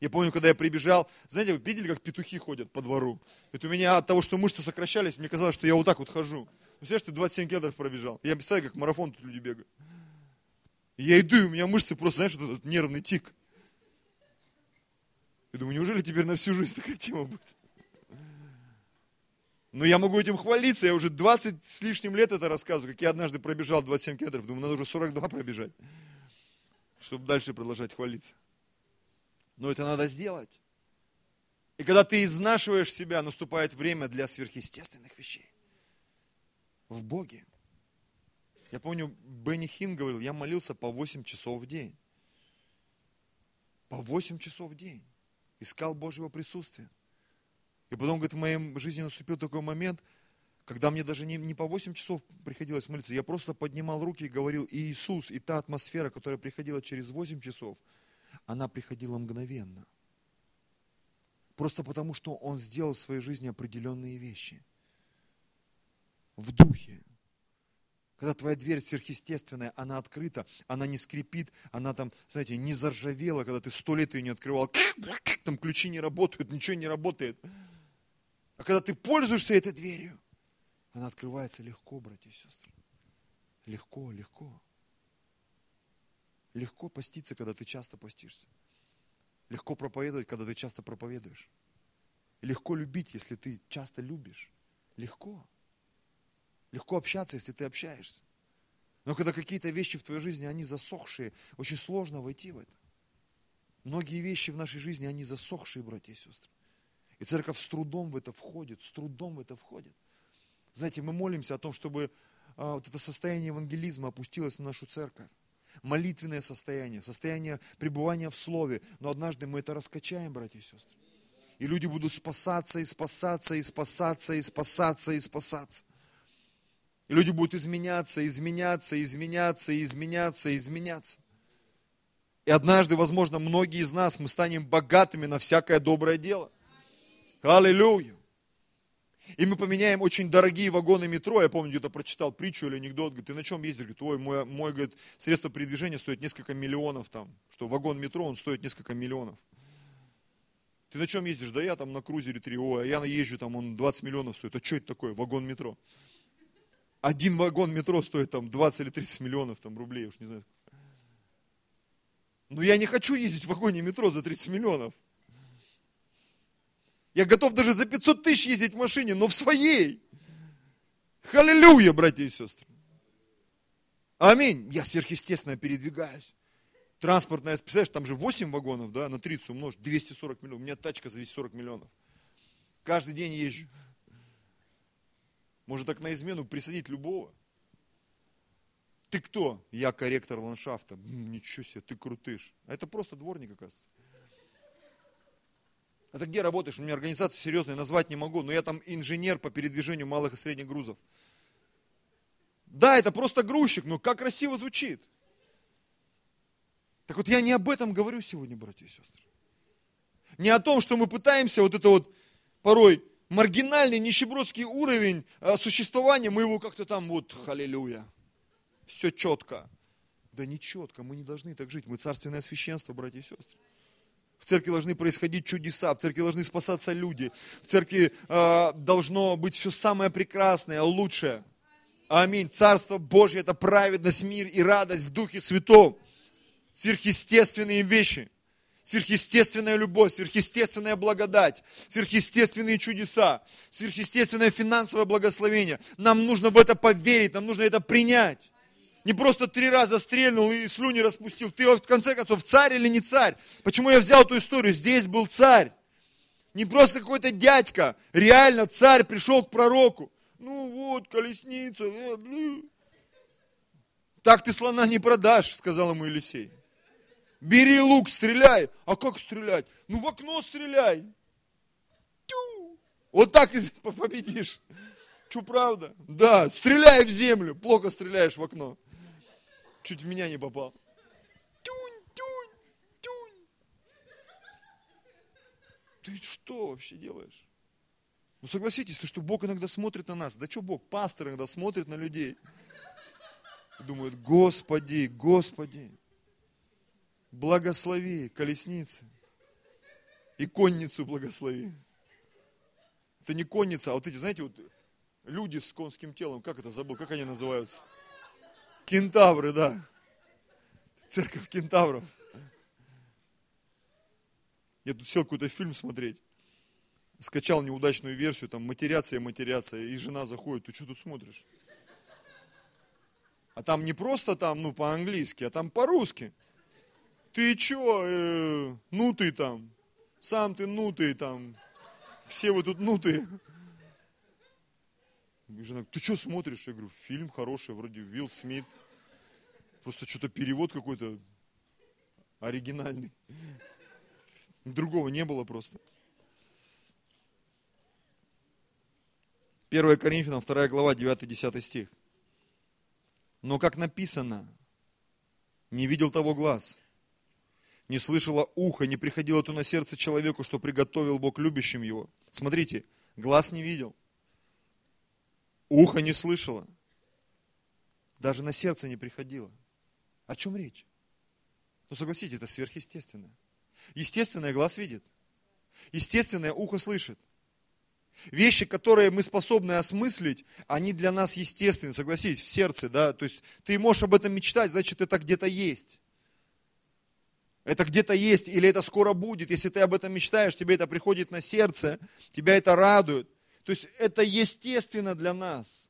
Я помню, когда я прибежал, знаете, вы видели, как петухи ходят по двору? Это у меня от того, что мышцы сокращались, мне казалось, что я вот так вот хожу. Представляешь, ты 27 километров пробежал. Я представляю, как марафон тут люди бегают. я иду, и у меня мышцы просто, знаешь, вот этот нервный тик. Я думаю, неужели теперь на всю жизнь такая тема будет? Но я могу этим хвалиться, я уже 20 с лишним лет это рассказываю, как я однажды пробежал 27 километров, думаю, надо уже 42 пробежать, чтобы дальше продолжать хвалиться. Но это надо сделать. И когда ты изнашиваешь себя, наступает время для сверхъестественных вещей. В Боге. Я помню, Бенни Хин говорил, я молился по 8 часов в день. По 8 часов в день. Искал Божьего присутствия. И потом, говорит, в моей жизни наступил такой момент, когда мне даже не, не по 8 часов приходилось молиться, я просто поднимал руки и говорил, Иисус, и та атмосфера, которая приходила через 8 часов, она приходила мгновенно. Просто потому, что Он сделал в своей жизни определенные вещи. В духе. Когда твоя дверь сверхъестественная, она открыта, она не скрипит, она там, знаете, не заржавела, когда ты сто лет ее не открывал, там ключи не работают, ничего не работает. А когда ты пользуешься этой дверью, она открывается легко, братья и сестры. Легко, легко. Легко поститься, когда ты часто постишься. Легко проповедовать, когда ты часто проповедуешь. Легко любить, если ты часто любишь. Легко. Легко общаться, если ты общаешься. Но когда какие-то вещи в твоей жизни, они засохшие, очень сложно войти в это. Многие вещи в нашей жизни, они засохшие, братья и сестры. И церковь с трудом в это входит, с трудом в это входит. Знаете, мы молимся о том, чтобы а, вот это состояние евангелизма опустилось на нашу церковь. молитвенное состояние, состояние пребывания в Слове. Но однажды мы это раскачаем, братья и сестры. И люди будут спасаться, и спасаться, и спасаться, и спасаться, и спасаться. И люди будут изменяться, изменяться, изменяться, изменяться, изменяться. И однажды, возможно, многие из нас, мы станем богатыми на всякое доброе дело. Аллилуйя. И мы поменяем очень дорогие вагоны метро. Я помню, где-то прочитал притчу или анекдот. Говорит, ты на чем ездишь? Говорит, ой, мой, мой говорит, средство передвижения стоит несколько миллионов там. Что вагон метро, он стоит несколько миллионов. Ты на чем ездишь? Да я там на крузере 3. Ой, а я езжу, там он 20 миллионов стоит. А что это такое? Вагон метро. Один вагон метро стоит там 20 или 30 миллионов там, рублей, уж не знаю. Но я не хочу ездить в вагоне метро за 30 миллионов. Я готов даже за 500 тысяч ездить в машине, но в своей. Халилюя, братья и сестры. Аминь. Я сверхъестественно передвигаюсь. Транспортная, представляешь, там же 8 вагонов, да, на 30 умножь, 240 миллионов. У меня тачка за 240 миллионов. Каждый день езжу. Может так на измену присадить любого. Ты кто? Я корректор ландшафта. Ничего себе, ты крутыш. А это просто дворник, оказывается. А ты где работаешь? У меня организация серьезная, назвать не могу, но я там инженер по передвижению малых и средних грузов. Да, это просто грузчик, но как красиво звучит. Так вот я не об этом говорю сегодня, братья и сестры. Не о том, что мы пытаемся вот это вот порой маргинальный нищебродский уровень а, существования, мы его как-то там вот, халилюя, все четко. Да не четко, мы не должны так жить, мы царственное священство, братья и сестры. В церкви должны происходить чудеса, в церкви должны спасаться люди, в церкви э, должно быть все самое прекрасное, лучшее. Аминь. Царство Божье – это праведность, мир и радость в Духе Святом. Сверхъестественные вещи – сверхъестественная любовь, сверхъестественная благодать, сверхъестественные чудеса, сверхъестественное финансовое благословение. Нам нужно в это поверить, нам нужно это принять. Не просто три раза стрельнул и слюни распустил. Ты в конце концов царь или не царь? Почему я взял эту историю? Здесь был царь. Не просто какой-то дядька. Реально царь пришел к пророку. Ну вот, колесница. Э, так ты слона не продашь, сказал ему Елисей. Бери лук, стреляй. А как стрелять? Ну в окно стреляй. Тю. Вот так и <laughs> победишь. Че, правда? Да, стреляй в землю. Плохо стреляешь в окно. Чуть в меня не попал. Тюнь, тюнь, тюнь. Ты что вообще делаешь? Ну согласитесь, что Бог иногда смотрит на нас. Да что Бог, пастор иногда смотрит на людей. И думает, Господи, Господи благослови колесницы. И конницу благослови. Это не конница, а вот эти, знаете, вот люди с конским телом, как это забыл, как они называются? Кентавры, да. Церковь кентавров. Я тут сел какой-то фильм смотреть. Скачал неудачную версию, там матеряться и матеряться, и жена заходит, ты что тут смотришь? А там не просто там, ну, по-английски, а там по-русски ты чё, э, ну там, сам ты ну там, все вы тут ну. Жена, ты что смотришь? Я говорю, фильм хороший, вроде Вилл Смит. Просто что-то перевод какой-то оригинальный. Другого не было просто. 1 Коринфянам, 2 глава, 9-10 стих. Но как написано, не видел того глаз, не слышало ухо, не приходило то на сердце человеку, что приготовил Бог любящим его. Смотрите, глаз не видел, ухо не слышало, даже на сердце не приходило. О чем речь? Ну согласитесь, это сверхъестественное. Естественное глаз видит, естественное ухо слышит. Вещи, которые мы способны осмыслить, они для нас естественны, согласитесь, в сердце, да, то есть ты можешь об этом мечтать, значит это где-то есть. Это где-то есть, или это скоро будет. Если ты об этом мечтаешь, тебе это приходит на сердце, тебя это радует. То есть это естественно для нас.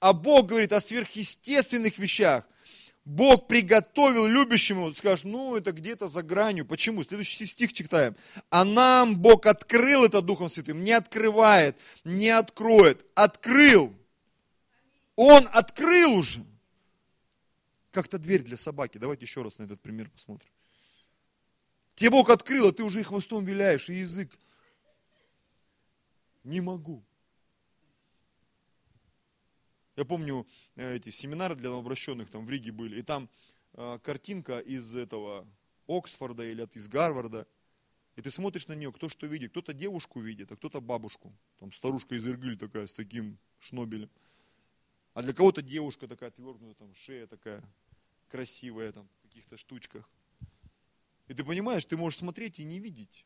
А Бог говорит о сверхъестественных вещах. Бог приготовил любящему, вот скажешь, ну это где-то за гранью. Почему? Следующий стих читаем. А нам Бог открыл это Духом Святым. Не открывает, не откроет. Открыл. Он открыл уже. Как-то дверь для собаки. Давайте еще раз на этот пример посмотрим. Тебе Бог открыл, а ты уже и хвостом виляешь, и язык. Не могу. Я помню, э, эти семинары для новообращенных там в Риге были, и там э, картинка из этого Оксфорда или из Гарварда, и ты смотришь на нее, кто что видит. Кто-то девушку видит, а кто-то бабушку. Там старушка из Иргыль такая, с таким шнобелем. А для кого-то девушка такая твердая, там шея такая красивая, там в каких-то штучках. И ты понимаешь, ты можешь смотреть и не видеть.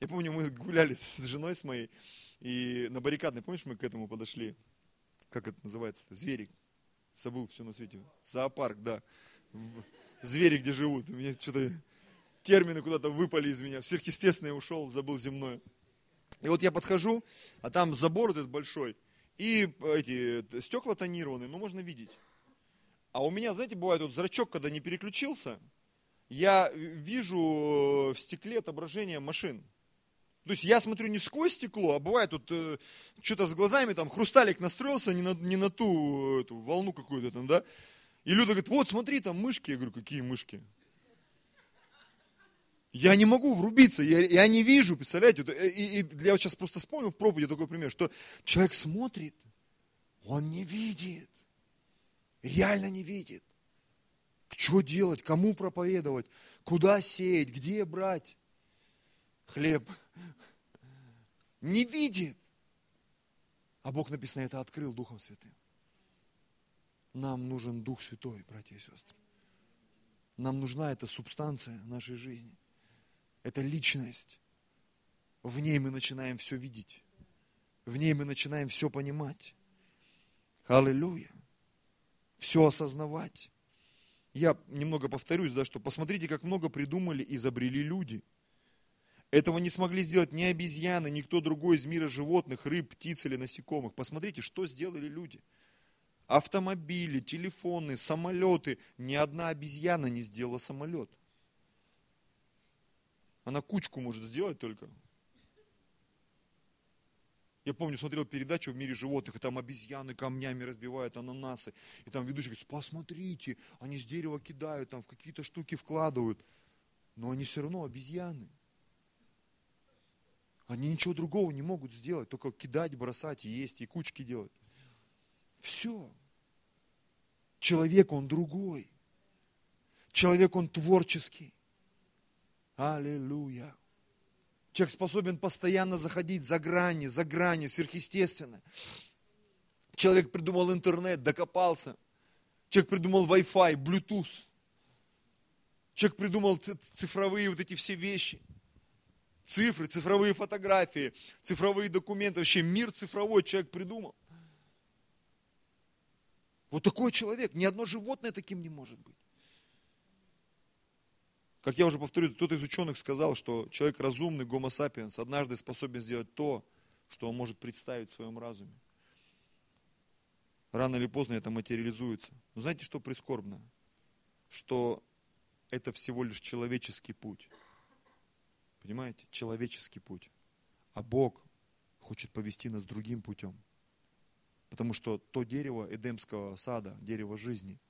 Я помню, мы гуляли с женой с моей, и на баррикадной, помнишь, мы к этому подошли? Как это называется-то? Зверик. Забыл все на свете. Зоопарк, да. Звери, где живут. Мне что-то термины куда-то выпали из меня. В сверхъестественное ушел, забыл земное. И вот я подхожу, а там забор этот большой, и эти стекла тонированные, ну можно видеть. А у меня, знаете, бывает вот зрачок, когда не переключился, я вижу в стекле отображение машин. То есть я смотрю не сквозь стекло, а бывает тут э, что-то с глазами, там хрусталик настроился не на, не на ту эту волну какую-то там, да. И Люда говорит, вот смотри, там мышки. Я говорю, какие мышки? Я не могу врубиться, я, я не вижу, представляете? И, и я сейчас просто вспомнил в проповеди такой пример, что человек смотрит, он не видит, реально не видит. Что делать, кому проповедовать, куда сеять, где брать хлеб. Не видит. А Бог, написано, это открыл Духом Святым. Нам нужен Дух Святой, братья и сестры. Нам нужна эта субстанция нашей жизни. Это личность. В ней мы начинаем все видеть. В ней мы начинаем все понимать. Аллилуйя. Все осознавать. Я немного повторюсь, да, что посмотрите, как много придумали и изобрели люди. Этого не смогли сделать ни обезьяны, никто другой из мира животных, рыб, птиц или насекомых. Посмотрите, что сделали люди – автомобили, телефоны, самолеты. Ни одна обезьяна не сделала самолет. Она кучку может сделать только. Я помню, смотрел передачу в мире животных, и там обезьяны камнями разбивают ананасы. И там ведущий говорит, посмотрите, они с дерева кидают, там в какие-то штуки вкладывают. Но они все равно обезьяны. Они ничего другого не могут сделать, только кидать, бросать, есть, и кучки делать. Все. Человек, он другой. Человек, он творческий. Аллилуйя. Человек способен постоянно заходить за грани, за грани, сверхъестественно. Человек придумал интернет, докопался. Человек придумал Wi-Fi, Bluetooth. Человек придумал цифровые вот эти все вещи. Цифры, цифровые фотографии, цифровые документы. Вообще мир цифровой человек придумал. Вот такой человек. Ни одно животное таким не может быть. Как я уже повторю, кто-то из ученых сказал, что человек разумный, гомо сапиенс, однажды способен сделать то, что он может представить в своем разуме. Рано или поздно это материализуется. Но знаете, что прискорбно? Что это всего лишь человеческий путь. Понимаете? Человеческий путь. А Бог хочет повести нас другим путем. Потому что то дерево Эдемского сада, дерево жизни,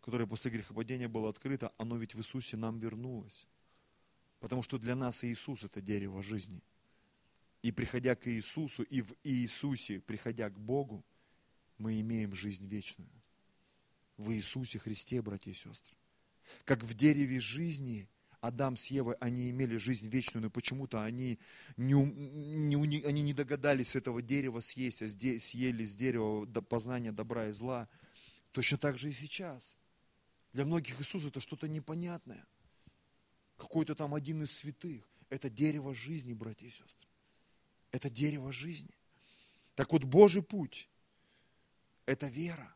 которое после грехопадения было открыто, оно ведь в Иисусе нам вернулось. Потому что для нас Иисус это дерево жизни. И приходя к Иисусу, и в Иисусе, приходя к Богу, мы имеем жизнь вечную. В Иисусе Христе, братья и сестры. Как в дереве жизни – Адам с Евой, они имели жизнь вечную, но почему-то они не, не, они не догадались этого дерева съесть, а съели с дерева познания добра и зла. Точно так же и сейчас. Для многих Иисус это что-то непонятное. Какой-то там один из святых. Это дерево жизни, братья и сестры. Это дерево жизни. Так вот, Божий путь – это вера.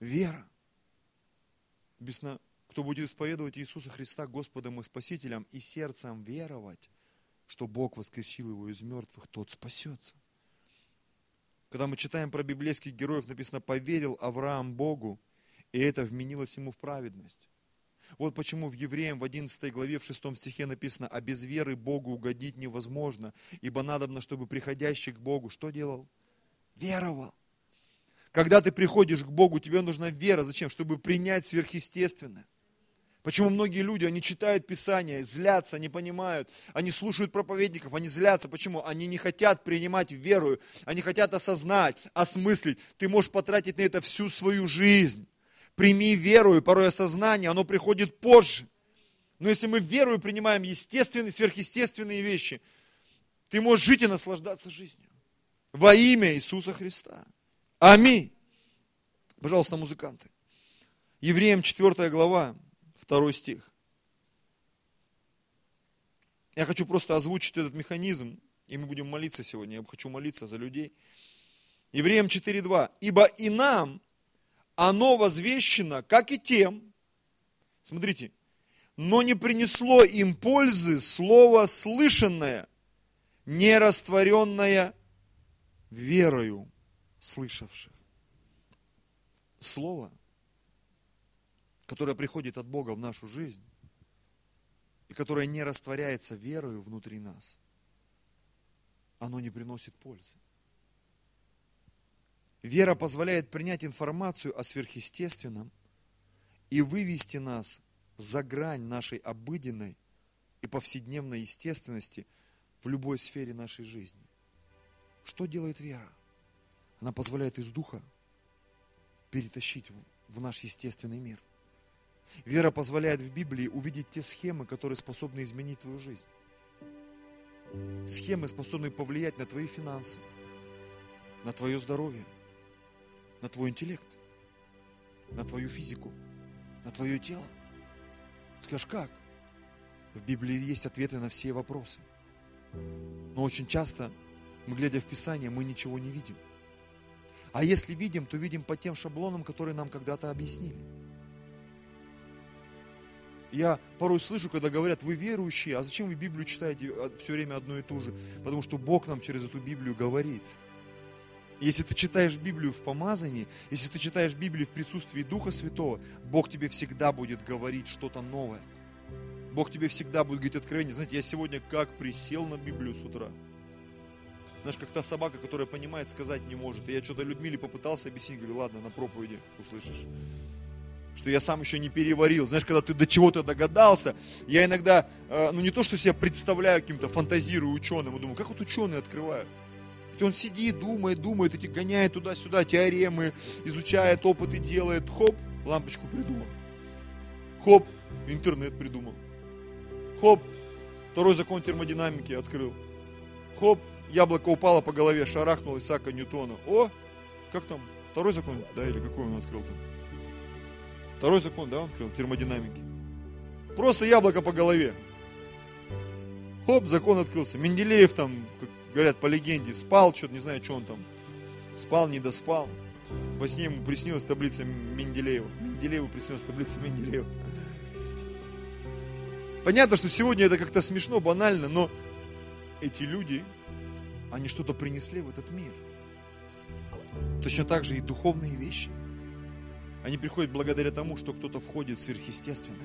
Вера. Написано, кто будет исповедовать Иисуса Христа Господом и Спасителем и сердцем веровать, что Бог воскресил его из мертвых, тот спасется. Когда мы читаем про библейских героев, написано, поверил Авраам Богу, и это вменилось ему в праведность. Вот почему в Евреям в 11 главе, в 6 стихе написано, а без веры Богу угодить невозможно, ибо надобно, чтобы приходящий к Богу что делал? Веровал. Когда ты приходишь к Богу, тебе нужна вера. Зачем? Чтобы принять сверхъестественное. Почему многие люди, они читают Писание, злятся, не понимают, они слушают проповедников, они злятся. Почему? Они не хотят принимать веру, они хотят осознать, осмыслить. Ты можешь потратить на это всю свою жизнь. Прими веру, и порой осознание, оно приходит позже. Но если мы верою принимаем естественные, сверхъестественные вещи, ты можешь жить и наслаждаться жизнью. Во имя Иисуса Христа. Аминь. Пожалуйста, музыканты. Евреям 4 глава, 2 стих. Я хочу просто озвучить этот механизм, и мы будем молиться сегодня. Я хочу молиться за людей. Евреям 4.2. Ибо и нам оно возвещено, как и тем, смотрите, но не принесло им пользы слово слышанное, не растворенное верою слышавших. Слово, которое приходит от Бога в нашу жизнь, и которое не растворяется верою внутри нас, оно не приносит пользы. Вера позволяет принять информацию о сверхъестественном и вывести нас за грань нашей обыденной и повседневной естественности в любой сфере нашей жизни. Что делает вера? Она позволяет из духа перетащить в наш естественный мир. Вера позволяет в Библии увидеть те схемы, которые способны изменить твою жизнь. Схемы, способные повлиять на твои финансы, на твое здоровье, на твой интеллект, на твою физику, на твое тело. Скажешь, как? В Библии есть ответы на все вопросы. Но очень часто мы, глядя в Писание, мы ничего не видим. А если видим, то видим по тем шаблонам, которые нам когда-то объяснили. Я порой слышу, когда говорят, вы верующие, а зачем вы Библию читаете все время одно и то же? Потому что Бог нам через эту Библию говорит. Если ты читаешь Библию в помазании, если ты читаешь Библию в присутствии Духа Святого, Бог тебе всегда будет говорить что-то новое. Бог тебе всегда будет говорить откровение. Знаете, я сегодня как присел на Библию с утра. Знаешь, как та собака, которая понимает, сказать не может. И я что-то Людмиле попытался объяснить, говорю, ладно, на проповеди услышишь. Что я сам еще не переварил. Знаешь, когда ты до чего-то догадался, я иногда, э, ну не то, что себя представляю каким-то, фантазирую ученым, и думаю, как вот ученые открывают. И он сидит, думает, думает, эти гоняет туда-сюда, теоремы, изучает, опыты делает. Хоп, лампочку придумал. Хоп, интернет придумал. Хоп, второй закон термодинамики открыл. Хоп, яблоко упало по голове, шарахнул Исаака Ньютона. О, как там, второй закон, да, или какой он открыл там? Второй закон, да, он открыл, термодинамики. Просто яблоко по голове. Хоп, закон открылся. Менделеев там, говорят по легенде, спал, что-то не знаю, что он там, спал, не доспал. Во сне ему приснилась таблица Менделеева. Менделееву приснилась таблица Менделеева. Понятно, что сегодня это как-то смешно, банально, но эти люди, они что-то принесли в этот мир. Точно так же и духовные вещи. Они приходят благодаря тому, что кто-то входит в сверхъестественное.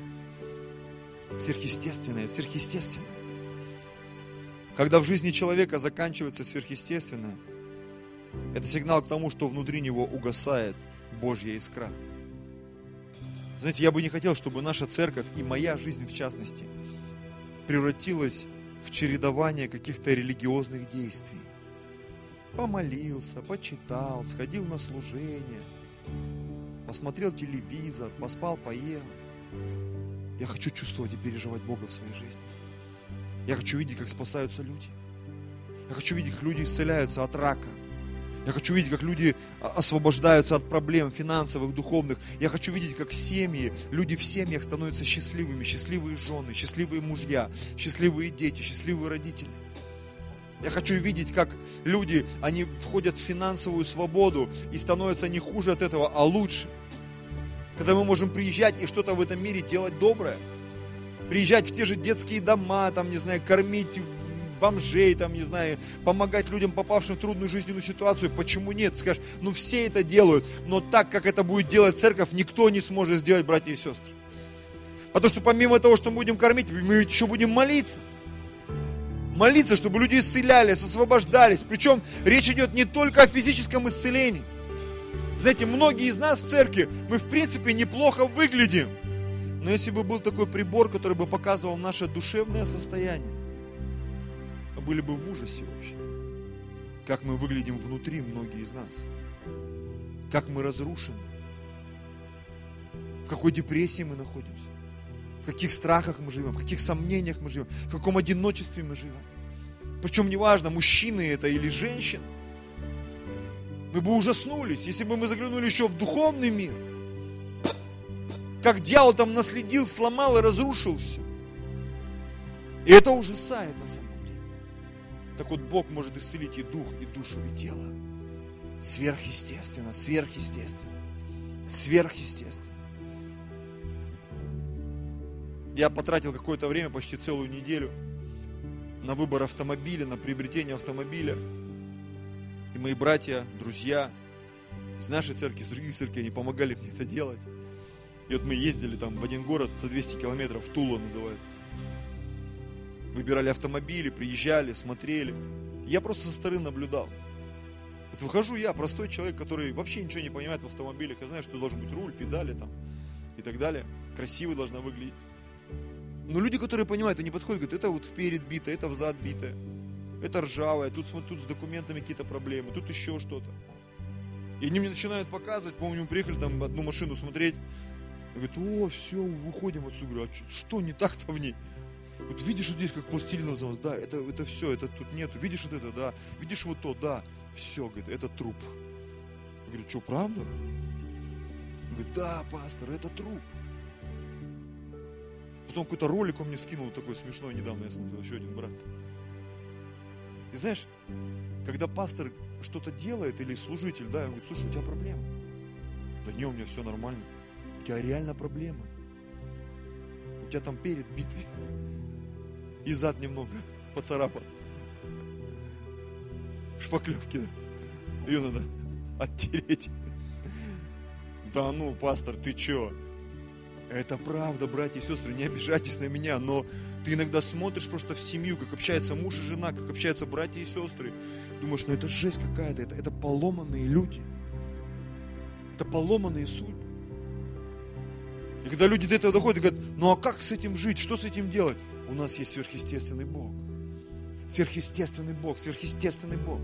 Сверхъестественное, сверхъестественное. Когда в жизни человека заканчивается сверхъестественное, это сигнал к тому, что внутри него угасает Божья искра. Знаете, я бы не хотел, чтобы наша церковь и моя жизнь в частности превратилась в чередование каких-то религиозных действий. Помолился, почитал, сходил на служение, посмотрел телевизор, поспал, поел. Я хочу чувствовать и переживать Бога в своей жизни. Я хочу видеть, как спасаются люди. Я хочу видеть, как люди исцеляются от рака. Я хочу видеть, как люди освобождаются от проблем финансовых, духовных. Я хочу видеть, как семьи, люди в семьях становятся счастливыми. Счастливые жены, счастливые мужья, счастливые дети, счастливые родители. Я хочу видеть, как люди, они входят в финансовую свободу и становятся не хуже от этого, а лучше. Когда мы можем приезжать и что-то в этом мире делать доброе – приезжать в те же детские дома, там, не знаю, кормить бомжей, там, не знаю, помогать людям, попавшим в трудную жизненную ситуацию. Почему нет? Скажешь, ну все это делают, но так, как это будет делать церковь, никто не сможет сделать, братья и сестры. Потому что помимо того, что мы будем кормить, мы еще будем молиться. Молиться, чтобы люди исцелялись, освобождались. Причем речь идет не только о физическом исцелении. Знаете, многие из нас в церкви, мы в принципе неплохо выглядим. Но если бы был такой прибор, который бы показывал наше душевное состояние, мы были бы в ужасе вообще. Как мы выглядим внутри, многие из нас. Как мы разрушены. В какой депрессии мы находимся. В каких страхах мы живем, в каких сомнениях мы живем, в каком одиночестве мы живем. Причем неважно, мужчины это или женщины. Мы бы ужаснулись, если бы мы заглянули еще в духовный мир. Как дьявол там наследил, сломал и разрушил все. И это ужасает на самом деле. Так вот, Бог может исцелить и дух, и душу, и тело. Сверхъестественно, сверхъестественно, сверхъестественно. Я потратил какое-то время, почти целую неделю, на выбор автомобиля, на приобретение автомобиля. И мои братья, друзья из нашей церкви, из других церквей, они помогали мне это делать. И вот мы ездили там в один город за 200 километров, Тула называется. Выбирали автомобили, приезжали, смотрели. Я просто со стороны наблюдал. Вот выхожу я, простой человек, который вообще ничего не понимает в автомобилях. Я знаю, что должен быть руль, педали там и так далее. Красиво должна выглядеть. Но люди, которые понимают, они подходят, говорят, это вот вперед бито, это взад бито, это ржавое, тут, тут с документами какие-то проблемы, тут еще что-то. И они мне начинают показывать, помню, мы приехали там одну машину смотреть, говорит, о, все, уходим отсюда. Говорю, а что не так-то в ней? Вот видишь вот здесь, как пластилином завоз, да, это, это все, это тут нету. Видишь вот это, да, видишь вот то, да. Все, говорит, это труп. Я говорю, что, правда? Говорит, да, пастор, это труп. Потом какой-то ролик он мне скинул такой смешной недавно, я смотрел, еще один брат. И знаешь, когда пастор что-то делает или служитель, да, он говорит, слушай, у тебя проблема. Да не, у меня все нормально. У тебя реально проблема. У тебя там перед битый. И зад немного поцарапан. Шпаклевки. Ее надо оттереть. Да ну, пастор, ты чё? Это правда, братья и сестры, не обижайтесь на меня, но ты иногда смотришь просто в семью, как общаются муж и жена, как общаются братья и сестры. Думаешь, ну это жесть какая-то, это, это поломанные люди. Это поломанные судьбы. И когда люди до этого доходят, говорят, ну а как с этим жить, что с этим делать? У нас есть сверхъестественный Бог. Сверхъестественный Бог, сверхъестественный Бог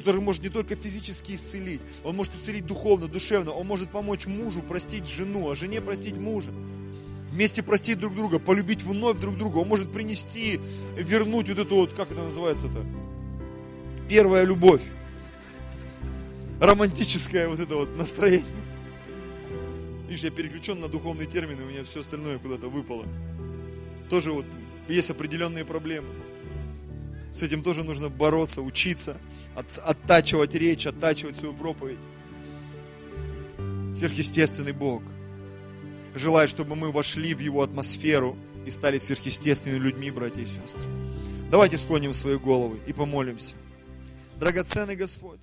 который может не только физически исцелить, он может исцелить духовно, душевно, он может помочь мужу простить жену, а жене простить мужа. Вместе простить друг друга, полюбить вновь друг друга. Он может принести, вернуть вот эту вот, как это называется-то? Первая любовь. Романтическое вот это вот настроение. Видишь, я переключен на духовные термины, у меня все остальное куда-то выпало. Тоже вот есть определенные проблемы. С этим тоже нужно бороться, учиться, от, оттачивать речь, оттачивать свою проповедь. Сверхъестественный Бог желает, чтобы мы вошли в Его атмосферу и стали сверхъестественными людьми, братья и сестры. Давайте склоним свои головы и помолимся. Драгоценный Господь,